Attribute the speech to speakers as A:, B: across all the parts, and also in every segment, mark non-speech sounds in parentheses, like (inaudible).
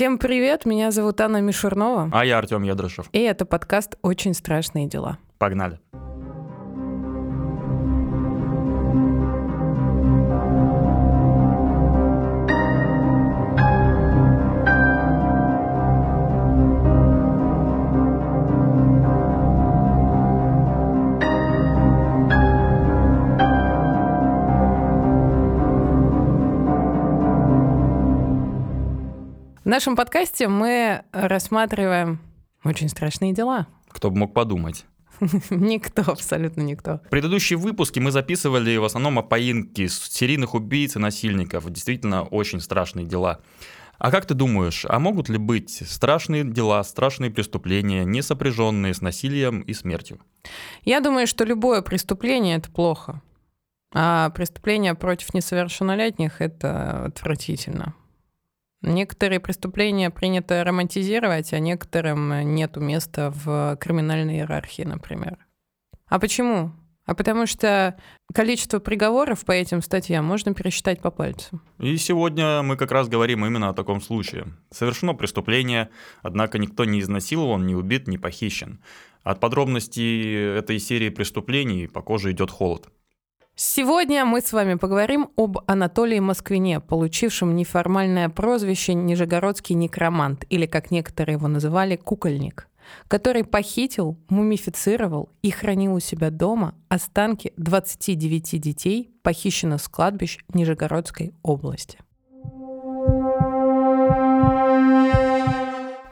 A: Всем привет, меня зовут Анна Мишурнова.
B: А я Артем Ядрышев.
A: И это подкаст «Очень страшные дела».
B: Погнали.
A: В нашем подкасте мы рассматриваем очень страшные дела.
B: Кто бы мог подумать. (laughs)
A: Никто, абсолютно никто.
B: В предыдущие выпуски мы записывали в основном о поимке серийных убийц и насильников. Действительно, очень страшные дела. А как ты думаешь, а могут ли быть страшные дела, страшные преступления, не сопряженные с насилием и смертью?
A: Я думаю, что любое преступление это плохо. А преступление против несовершеннолетних это отвратительно. Некоторые преступления принято романтизировать, а некоторым нету места в криминальной иерархии, например. А почему? А потому что количество приговоров по этим статьям можно пересчитать по пальцам.
B: И сегодня мы как раз говорим именно о таком случае. Совершено преступление, однако никто не изнасилован, не убит, не похищен. От подробностей этой серии преступлений по коже идет холод.
A: Сегодня мы с вами поговорим об Анатолии Москвине, получившем неформальное прозвище «Нижегородский некромант» или, как некоторые его называли, «кукольник», который похитил, мумифицировал и хранил у себя дома останки 29 детей, похищенных с кладбищ Нижегородской области.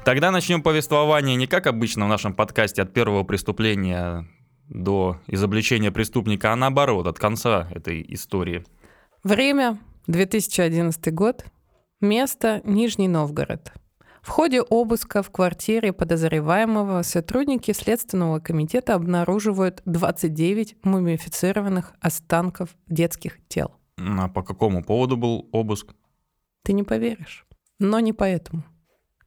B: Тогда начнем повествование не как обычно в нашем подкасте от первого преступления до изобличения преступника, а наоборот, от конца этой истории.
A: Время 2011 год. Место Нижний Новгород. В ходе обыска в квартире подозреваемого сотрудники Следственного комитета обнаруживают 29 мумифицированных останков детских тел.
B: А по какому поводу был обыск?
A: Ты не поверишь. Но не поэтому.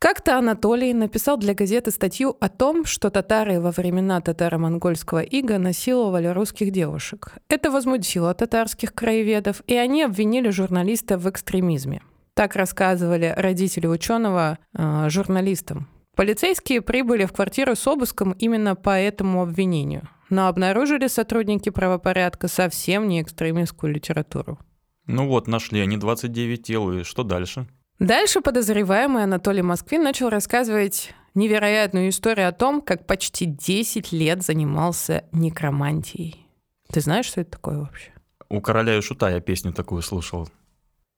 A: Как-то Анатолий написал для газеты статью о том, что татары во времена татаро-монгольского ига насиловали русских девушек. Это возмутило татарских краеведов, и они обвинили журналиста в экстремизме. Так рассказывали родители ученого э, журналистам. Полицейские прибыли в квартиру с обыском именно по этому обвинению, но обнаружили сотрудники правопорядка совсем не экстремистскую литературу.
B: Ну вот, нашли они 29 тел, и что дальше?
A: Дальше подозреваемый Анатолий Москвин начал рассказывать невероятную историю о том, как почти 10 лет занимался некромантией. Ты знаешь, что это такое вообще?
B: У короля и шута я песню такую слушал.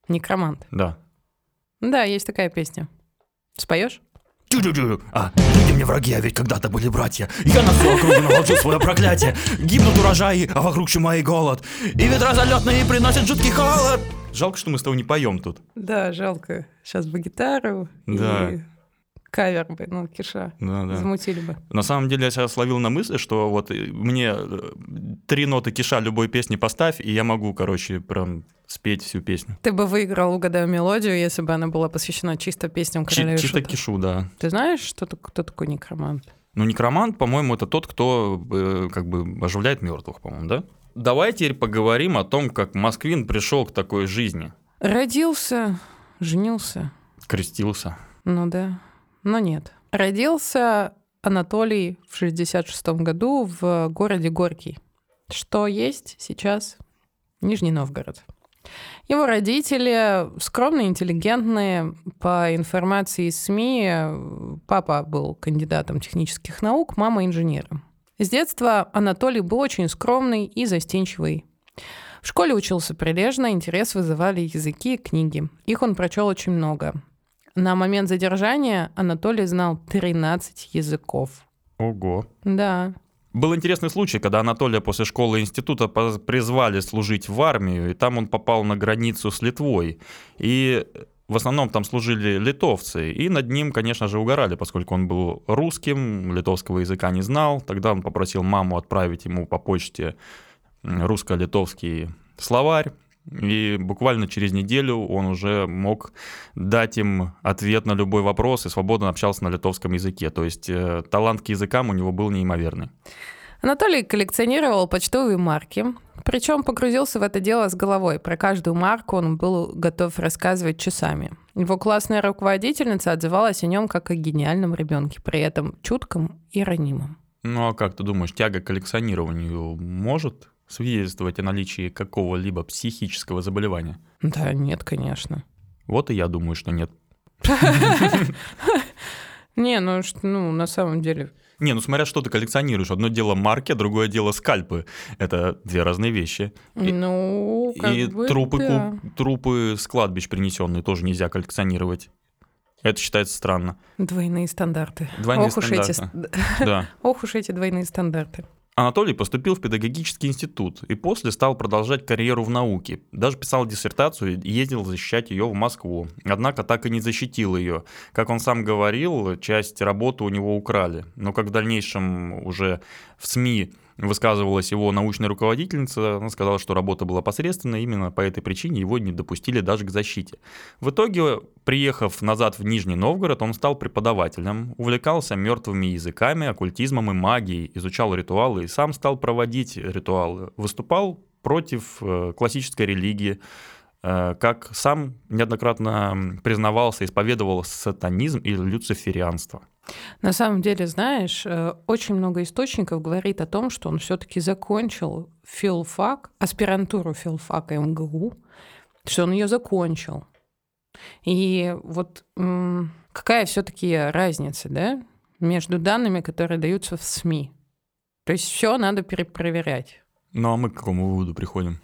A: Некромант.
B: Да.
A: Да, есть такая песня. Споешь?
C: А, люди мне враги, а ведь когда-то были братья. Я на всю округу наложил свое проклятие. Гибнут урожаи, а вокруг чума и голод. И ветра залетные приносят жуткий холод.
B: Жалко, что мы с тобой не поем тут.
A: Да, жалко. Сейчас бы гитару
B: Да.
A: и кавер бы, ну, киша.
B: Да, да.
A: Замутили бы.
B: На самом деле я сейчас словил на мысли, что вот э, мне э, три ноты киша любой песни поставь, и я могу, короче, прям спеть всю песню.
A: Ты бы выиграл «Угадаю мелодию», если бы она была посвящена чисто песням
B: Чи-
A: короля и
B: чисто
A: шута.
B: кишу, да.
A: Ты знаешь, что, кто такой некромант?
B: Ну, некромант, по-моему, это тот, кто э, как бы оживляет мертвых, по-моему, да? Давай теперь поговорим о том, как Москвин пришел к такой жизни.
A: Родился, женился.
B: Крестился.
A: Ну да, но нет. Родился Анатолий в 66 году в городе Горький, что есть сейчас Нижний Новгород. Его родители скромные, интеллигентные. По информации из СМИ, папа был кандидатом технических наук, мама инженером. С детства Анатолий был очень скромный и застенчивый. В школе учился прилежно, интерес вызывали языки и книги. Их он прочел очень много. На момент задержания Анатолий знал 13 языков.
B: Ого.
A: Да.
B: Был интересный случай, когда Анатолия после школы и института призвали служить в армию, и там он попал на границу с Литвой. И в основном там служили литовцы, и над ним, конечно же, угорали, поскольку он был русским, литовского языка не знал. Тогда он попросил маму отправить ему по почте русско-литовский словарь, и буквально через неделю он уже мог дать им ответ на любой вопрос и свободно общался на литовском языке. То есть э, талант к языкам у него был неимоверный.
A: Анатолий коллекционировал почтовые марки, причем погрузился в это дело с головой. Про каждую марку он был готов рассказывать часами. Его классная руководительница отзывалась о нем как о гениальном ребенке, при этом чутком и ранимом.
B: Ну а как ты думаешь, тяга к коллекционированию может свидетельствовать о наличии какого-либо психического заболевания?
A: Да, нет, конечно.
B: Вот и я думаю, что нет. (laughs)
A: Не, ну, ну, на самом деле,
B: Не, ну смотря что ты коллекционируешь. Одно дело марки, а другое дело скальпы. Это две разные вещи. И-
A: ну, как
B: и
A: бы
B: трупы,
A: да.
B: ку- трупы с кладбищ принесенные тоже нельзя коллекционировать. Это считается странно.
A: Двойные стандарты.
B: Двойные
A: Ох уж эти
B: стандарты. Да. (laughs)
A: Ох уж эти двойные стандарты.
B: Анатолий поступил в педагогический институт и после стал продолжать карьеру в науке. Даже писал диссертацию и ездил защищать ее в Москву. Однако так и не защитил ее. Как он сам говорил, часть работы у него украли. Но как в дальнейшем уже в СМИ высказывалась его научная руководительница, она сказала, что работа была посредственной, именно по этой причине его не допустили даже к защите. В итоге, приехав назад в Нижний Новгород, он стал преподавателем, увлекался мертвыми языками, оккультизмом и магией, изучал ритуалы и сам стал проводить ритуалы. Выступал против э, классической религии, как сам неоднократно признавался, исповедовал сатанизм и люциферианство.
A: На самом деле, знаешь, э, очень много источников говорит о том, что он все-таки закончил филфак, аспирантуру филфака МГУ, что он ее закончил. И вот какая все-таки разница, да, между данными, которые даются в СМИ? То есть все надо перепроверять.
B: Ну а мы к какому выводу приходим?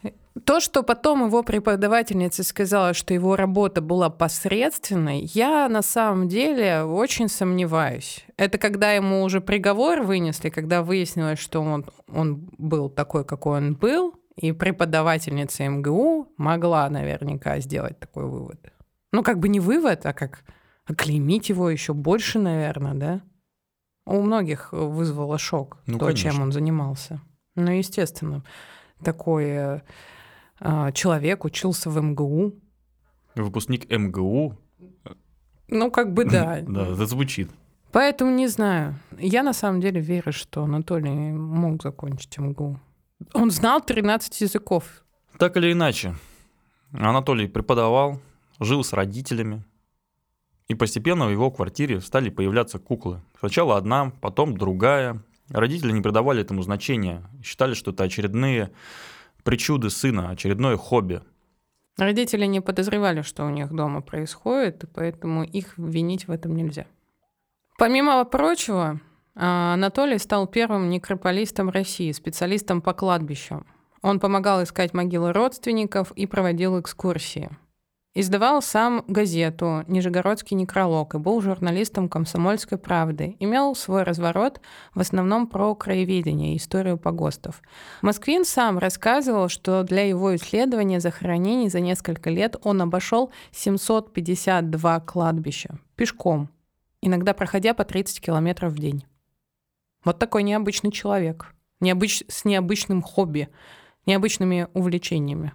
A: То, что потом его преподавательница сказала, что его работа была посредственной, я на самом деле очень сомневаюсь. Это когда ему уже приговор вынесли, когда выяснилось, что он, он был такой, какой он был, и преподавательница МГУ могла наверняка сделать такой вывод. Ну, как бы не вывод, а как оклеймить его еще больше, наверное, да? У многих вызвало шок
B: Ну,
A: то, чем
B: конечно.
A: он занимался. Ну, естественно, такой а, человек учился в МГУ.
B: Выпускник МГУ,
A: Ну, как бы да. (laughs)
B: да, это звучит.
A: Поэтому не знаю. Я на самом деле верю, что Анатолий мог закончить МГУ. Он знал 13 языков.
B: Так или иначе, Анатолий преподавал, жил с родителями, и постепенно в его квартире стали появляться куклы. Сначала одна, потом другая. Родители не придавали этому значения, считали, что это очередные причуды сына, очередное хобби.
A: Родители не подозревали, что у них дома происходит, и поэтому их винить в этом нельзя. Помимо прочего, а, Анатолий стал первым некрополистом России, специалистом по кладбищам. Он помогал искать могилы родственников и проводил экскурсии. Издавал сам газету «Нижегородский некролог» и был журналистом «Комсомольской правды». Имел свой разворот в основном про краеведение и историю погостов. Москвин сам рассказывал, что для его исследования захоронений за несколько лет он обошел 752 кладбища пешком, иногда проходя по 30 километров в день. Вот такой необычный человек, необыч... с необычным хобби, необычными увлечениями.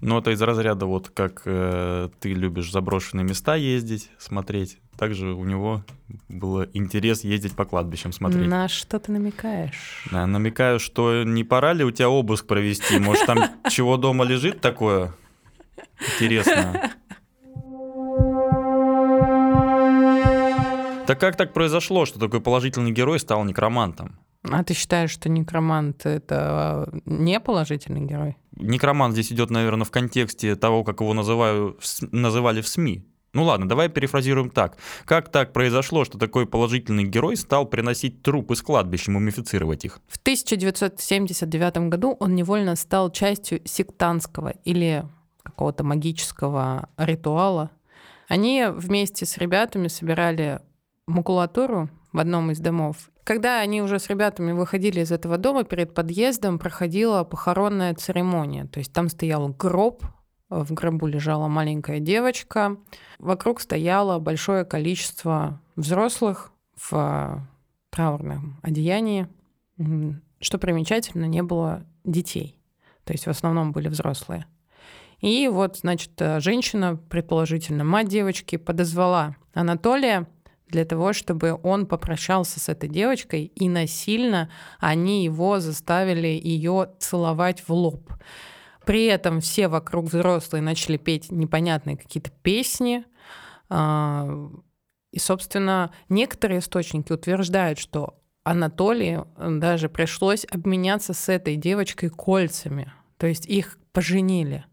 B: Но это из разряда вот как э, ты любишь заброшенные места ездить, смотреть. Также у него был интерес ездить по кладбищам смотреть.
A: На что ты намекаешь?
B: Да, намекаю, что не пора ли у тебя обыск провести? Может, там (laughs) чего дома лежит такое интересное? Так как так произошло, что такой положительный герой стал некромантом?
A: А ты считаешь, что некромант это не положительный герой?
B: Некромант здесь идет, наверное, в контексте того, как его называю, называли в СМИ. Ну ладно, давай перефразируем так. Как так произошло, что такой положительный герой стал приносить трупы с кладбища, мумифицировать их?
A: В 1979 году он невольно стал частью сектантского или какого-то магического ритуала. Они вместе с ребятами собирали макулатуру в одном из домов. Когда они уже с ребятами выходили из этого дома, перед подъездом проходила похоронная церемония. То есть там стоял гроб, в гробу лежала маленькая девочка, вокруг стояло большое количество взрослых в траурном одеянии. Что примечательно, не было детей. То есть в основном были взрослые. И вот, значит, э, женщина, предположительно, мать девочки, подозвала Анатолия для того, чтобы он попрощался с этой девочкой, и насильно они его заставили ее целовать в лоб. При этом все вокруг взрослые начали петь непонятные какие-то песни. А, и, собственно, некоторые источники утверждают, что Анатолию даже пришлось обменяться с этой девочкой кольцами. То есть их поженили.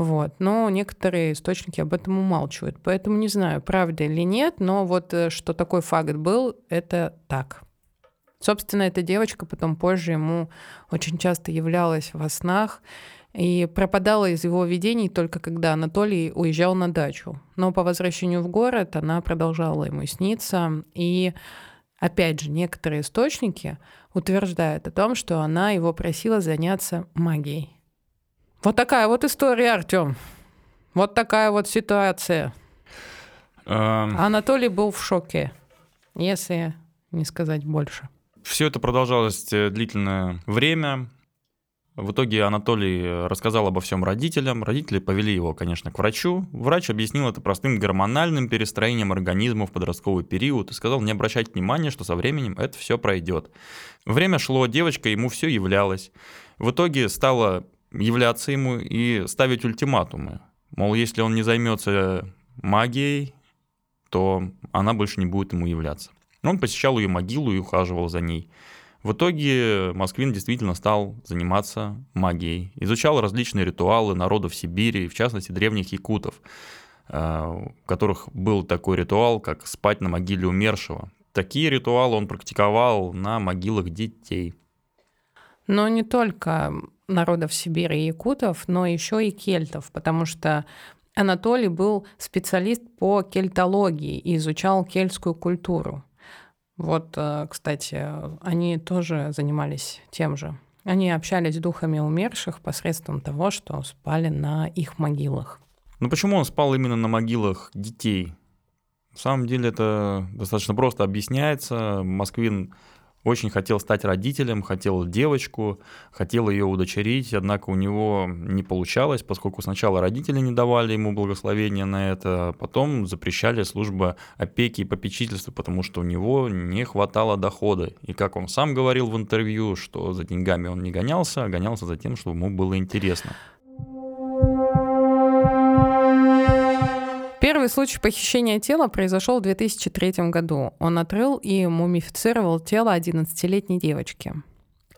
A: Вот. Но некоторые источники об этом умалчивают. Поэтому не знаю, правда или нет, но вот э, что такой факт был, это так. Собственно, эта девочка потом позже ему очень часто являлась во снах и пропадала из его видений только когда Анатолий уезжал на дачу. Но по возвращению в город она продолжала ему сниться. И опять же, некоторые источники утверждают о том, что она его просила заняться магией. Вот такая вот история, Артем. Вот такая вот ситуация.
B: Эм,
A: Анатолий был в шоке, если не сказать больше.
B: Все это продолжалось э, длительное время. В итоге Анатолий э, рассказал обо всем родителям. Родители повели его, конечно, к врачу. Врач объяснил это простым гормональным перестроением организма в подростковый период и сказал не обращать внимания, что со временем это все пройдет. Время шло, девочка ему все являлась. В итоге стала являться ему и ставить ультиматумы. Мол, если он не займется магией, то она больше не будет ему являться. Он посещал ее могилу и ухаживал за ней. В итоге Москвин действительно стал заниматься магией. Изучал различные ритуалы народов Сибири, в частности древних якутов, э, у которых был такой ритуал, как спать на могиле умершего. Такие ритуалы он практиковал на могилах детей.
A: Но не только народов Сибири и якутов, но еще и кельтов, потому что Анатолий был специалист по кельтологии и изучал кельтскую культуру. Вот, э, кстати, они тоже занимались тем же. Они общались с духами умерших посредством того, что спали на их могилах.
B: Но почему он спал именно на могилах детей? На самом деле это достаточно просто объясняется. Москвин очень хотел стать родителем, хотел девочку, хотел ее удочерить, однако у него не получалось, поскольку сначала родители не давали ему благословения на это, а потом запрещали служба опеки и попечительства, потому что у него не хватало дохода. И как он сам говорил в интервью, что за деньгами он не гонялся, а гонялся за тем, чтобы ему было интересно.
A: Первый случай похищения тела произошел в 2003 году. Он отрыл и мумифицировал тело 11-летней девочки.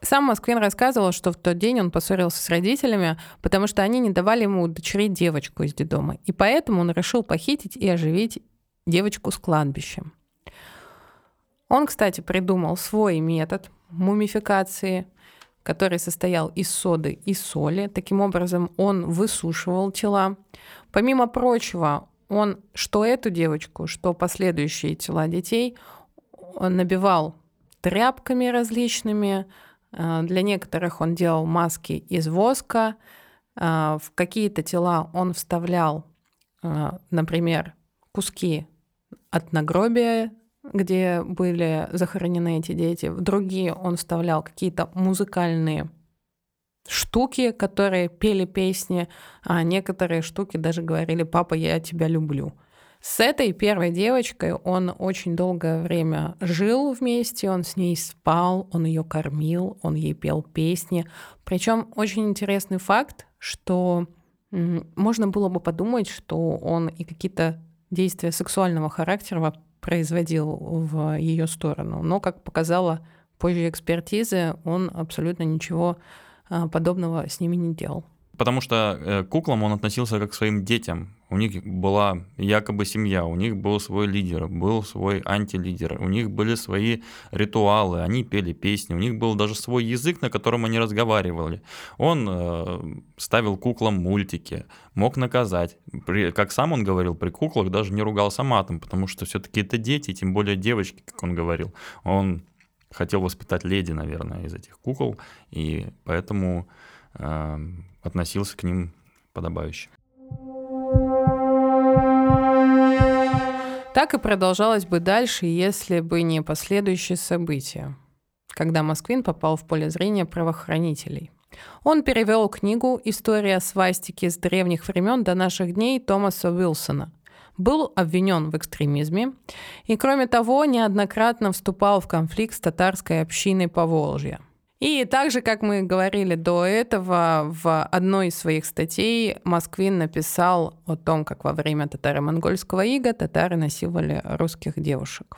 A: Сам Москвин рассказывал, что в тот день он поссорился с родителями, потому что они не давали ему удочерить девочку из детдома. И поэтому он решил похитить и оживить девочку с кладбищем. Он, кстати, придумал свой метод мумификации, который состоял из соды и соли. Таким образом, он высушивал тела. Помимо прочего, он что эту девочку, что последующие тела детей он набивал тряпками различными. Э, для некоторых он делал маски из воска. Э, в какие-то тела он вставлял, э, например, куски от нагробия, где были захоронены эти дети. В другие он вставлял какие-то музыкальные штуки, которые пели песни, а некоторые штуки даже говорили «папа, я тебя люблю». С этой первой девочкой он очень долгое время жил вместе, он с ней спал, он ее кормил, он ей пел песни. Причем очень интересный факт, что можно было бы подумать, что он и какие-то действия сексуального характера производил в ее сторону. Но, как показала позже экспертизы, он абсолютно ничего подобного с ними не делал.
B: Потому что э, к куклам он относился как к своим детям. У них была якобы семья, у них был свой лидер, был свой антилидер, у них были свои ритуалы, они пели песни, у них был даже свой язык, на котором они разговаривали. Он э, ставил куклам мультики, мог наказать. При, как сам он говорил, при куклах даже не ругался матом, потому что все-таки это дети, тем более девочки, как он говорил. Он хотел воспитать леди, наверное, из этих кукол, и поэтому э, относился к ним подобающе.
A: Так и продолжалось бы дальше, если бы не последующие события, когда Москвин попал в поле зрения правоохранителей. Он перевел книгу «История свастики с древних времен до наших дней» Томаса Уилсона. Был обвинен в экстремизме и, кроме того, неоднократно вступал в конфликт с татарской общиной Поволжья. И также, как мы говорили до этого, в одной из своих статей Москвин написал о том, как во время татаро-монгольского ига татары насиловали русских девушек.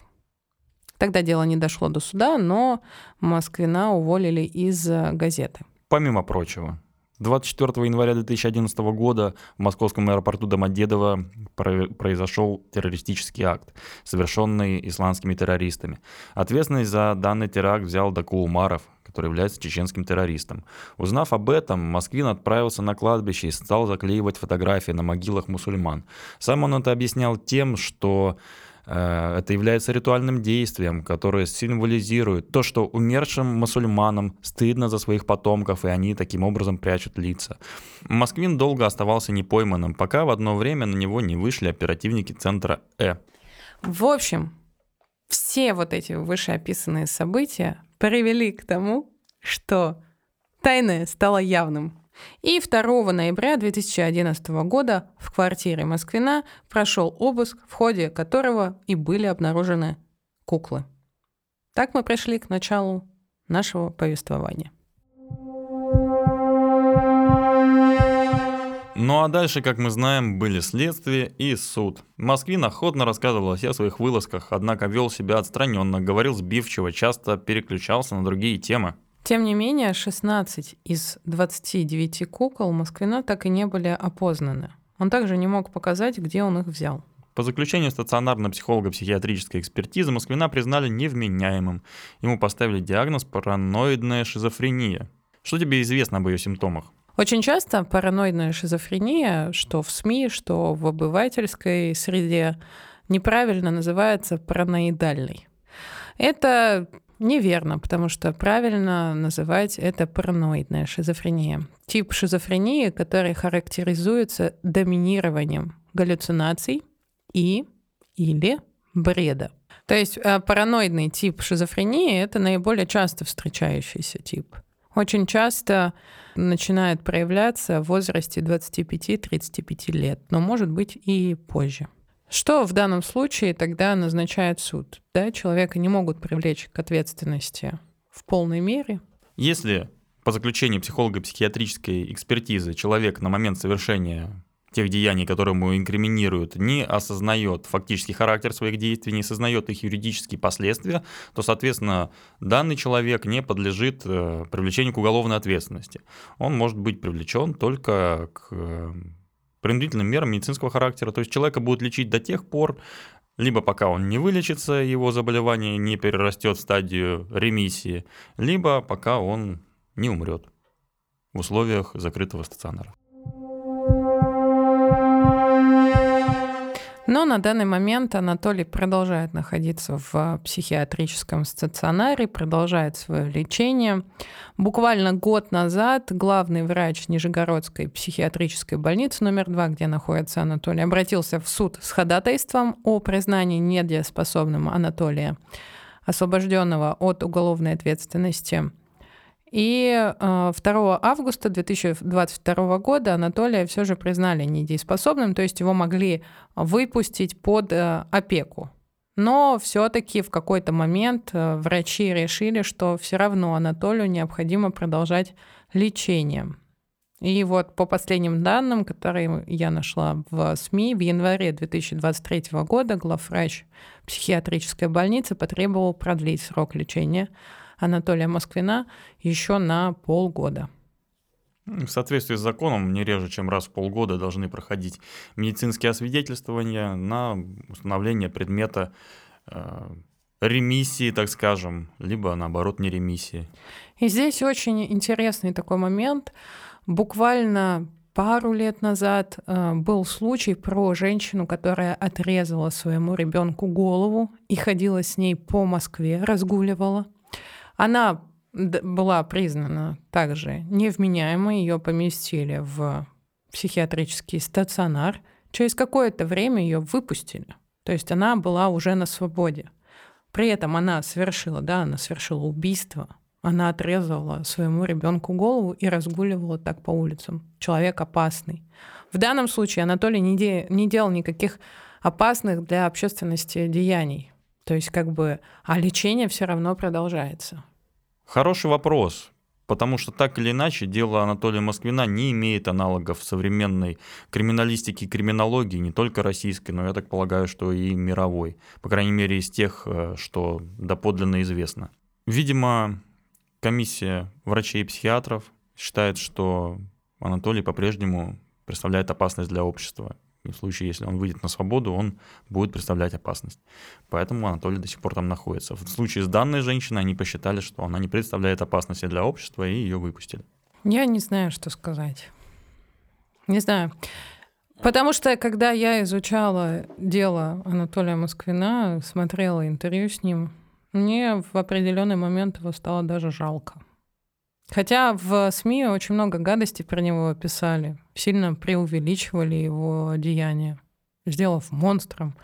A: Тогда дело не дошло до суда, но Москвина уволили из газеты.
B: Помимо прочего, 24 января 2011 года в московском аэропорту Домодедово произошел террористический акт, совершенный исландскими террористами. Ответственность за данный теракт взял Даку Умаров, который является чеченским террористом. Узнав об этом, Москвин отправился на кладбище и стал заклеивать фотографии на могилах мусульман. Сам он это объяснял тем, что это является ритуальным действием, которое символизирует то, что умершим мусульманам стыдно за своих потомков, и они таким образом прячут лица. Москвин долго оставался непойманным, пока в одно время на него не вышли оперативники центра Э.
A: В общем, все вот эти вышеописанные события привели к тому, что тайное стало явным. И 2 ноября 2011 года в квартире Москвина прошел обыск, в ходе которого и были обнаружены куклы. Так мы пришли к началу нашего повествования.
B: Ну а дальше, как мы знаем, были следствие и суд. Москвин охотно рассказывал о всех своих вылазках, однако вел себя отстраненно, говорил сбивчиво, часто переключался на другие темы.
A: Тем не менее, 16 из 29 кукол Москвина так и не были опознаны. Он также не мог показать, где он их взял.
B: По заключению стационарно-психолого-психиатрической экспертизы Москвина признали невменяемым. Ему поставили диагноз параноидная шизофрения. Что тебе известно об ее симптомах?
A: Очень часто параноидная шизофрения, что в СМИ, что в обывательской среде, неправильно называется параноидальной. Это Неверно, потому что правильно называть это параноидная шизофрения. Тип шизофрении, который характеризуется доминированием галлюцинаций и или бреда. То есть э, параноидный тип шизофрении — это наиболее часто встречающийся тип. Очень часто начинает проявляться в возрасте 25-35 лет, но может быть и позже. Что в данном случае тогда назначает суд? Да, человека не могут привлечь к ответственности в полной мере.
B: Если по заключению психолого-психиатрической экспертизы человек на момент совершения тех деяний, которые ему инкриминируют, не осознает фактический характер своих действий, не осознает их юридические последствия, то, соответственно, данный человек не подлежит э, привлечению к уголовной ответственности. Он может быть привлечен только к э, принудительным мерам медицинского характера. То есть человека будут лечить до тех пор, либо пока он не вылечится, его заболевание не перерастет в стадию ремиссии, либо пока он не умрет в условиях закрытого стационара.
A: Но на данный момент Анатолий продолжает находиться в психиатрическом стационаре, продолжает свое лечение. Буквально год назад главный врач Нижегородской психиатрической больницы номер два, где находится Анатолий, обратился в суд с ходатайством о признании недееспособным Анатолия, освобожденного от уголовной ответственности – и 2 э, августа 2022 года Анатолия все же признали недееспособным, то есть его могли выпустить под э, опеку. Но все-таки в какой-то момент э, врачи решили, что все равно Анатолию необходимо продолжать лечение. И вот по последним данным, которые я нашла в СМИ, в январе 2023 года главврач психиатрической больницы потребовал продлить срок лечения Анатолия Москвина еще на полгода.
B: В соответствии с законом не реже, чем раз в полгода должны проходить медицинские освидетельствования на установление предмета э, ремиссии, так скажем, либо наоборот не ремиссии.
A: И здесь очень интересный такой момент. Буквально пару лет назад э, был случай про женщину, которая отрезала своему ребенку голову и ходила с ней по Москве, разгуливала. Она была признана также невменяемой, ее поместили в психиатрический стационар. Через какое-то время ее выпустили. То есть она была уже на свободе. При этом она совершила, да, она совершила убийство. Она отрезала своему ребенку голову и разгуливала так по улицам. Человек опасный. В данном случае Анатолий не, де- не делал никаких опасных для общественности деяний. То есть как бы, а лечение все равно продолжается.
B: Хороший вопрос. Потому что так или иначе дело Анатолия Москвина не имеет аналогов в современной криминалистике и криминологии, не только российской, но я так полагаю, что и мировой. По крайней мере, из тех, э, что доподлинно известно. Видимо, комиссия врачей и психиатров считает, что Анатолий по-прежнему представляет опасность для общества. И в случае, если он выйдет на свободу, он будет представлять опасность. Поэтому Анатолий до сих пор там находится. В случае с данной женщиной они посчитали, что она не представляет опасности для общества, и ее выпустили.
A: Я не знаю, что сказать. Не знаю. Потому что, когда я изучала дело Анатолия Москвина, смотрела интервью с ним, мне в определенный момент его стало даже жалко. Хотя в СМИ очень много гадостей про него писали, сильно преувеличивали его деяния, сделав монстром.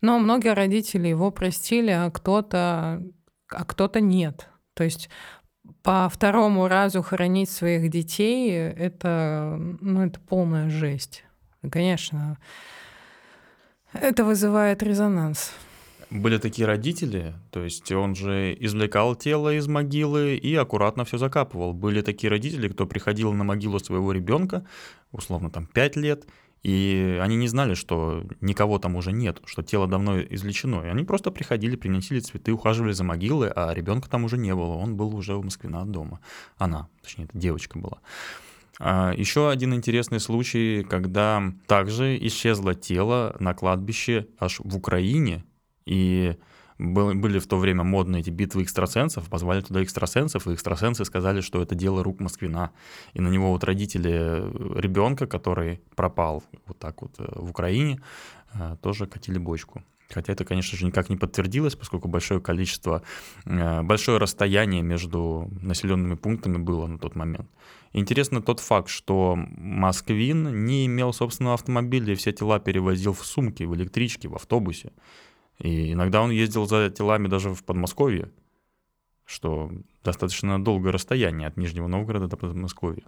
A: Но многие родители его простили, а кто-то, а кто-то нет. То есть по второму разу хоронить своих детей это, ну, это полная жесть. Конечно, это вызывает резонанс
B: были такие родители, то есть он же извлекал тело из могилы и аккуратно все закапывал. Были такие родители, кто приходил на могилу своего ребенка, условно там 5 лет, и они не знали, что никого там уже нет, что тело давно излечено. И они просто приходили, приносили цветы, ухаживали за могилой, а ребенка там уже не было. Он был уже у Москвина дома. Она, точнее, это девочка была. А еще один интересный случай, когда также исчезло тело на кладбище аж в Украине, и были в то время модные эти битвы экстрасенсов, позвали туда экстрасенсов, и экстрасенсы сказали, что это дело рук Москвина. И на него вот родители ребенка, который пропал вот так вот э, в Украине, э, тоже катили бочку. Хотя это, конечно же, никак не подтвердилось, поскольку большое количество, э, большое расстояние между населенными пунктами было на тот момент. Интересно тот факт, что Москвин не имел собственного автомобиля и все тела перевозил в сумке, в электричке, в автобусе. И иногда он ездил за телами даже в Подмосковье, что достаточно долгое расстояние от Нижнего Новгорода до Подмосковья.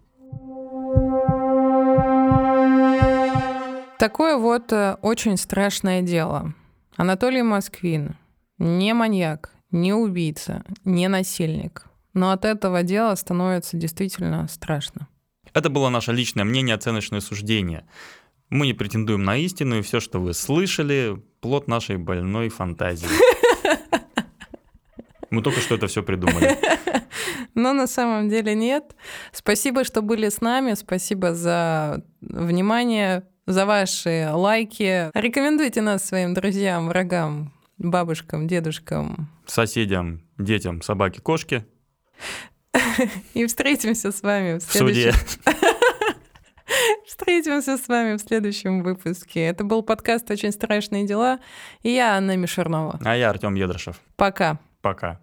A: Такое вот э, очень страшное дело. Анатолий Москвин не маньяк, не убийца, не насильник. Но от этого дела становится действительно страшно.
B: Это было наше личное мнение, оценочное суждение. Мы не претендуем на истину, и все, что вы слышали, плод нашей больной фантазии. (laughs) Мы только что это все придумали. (laughs)
A: Но на самом деле нет. Спасибо, что были с нами. Спасибо за внимание, за ваши лайки. Рекомендуйте нас своим друзьям, врагам, бабушкам, дедушкам.
B: Соседям, детям, собаке, кошке. (laughs)
A: И встретимся с вами в следующем... Суде. Встретимся с вами в следующем выпуске. Это был подкаст «Очень страшные дела». И я Анна Мишернова.
B: А я Артем Едрашев.
A: Пока.
B: Пока.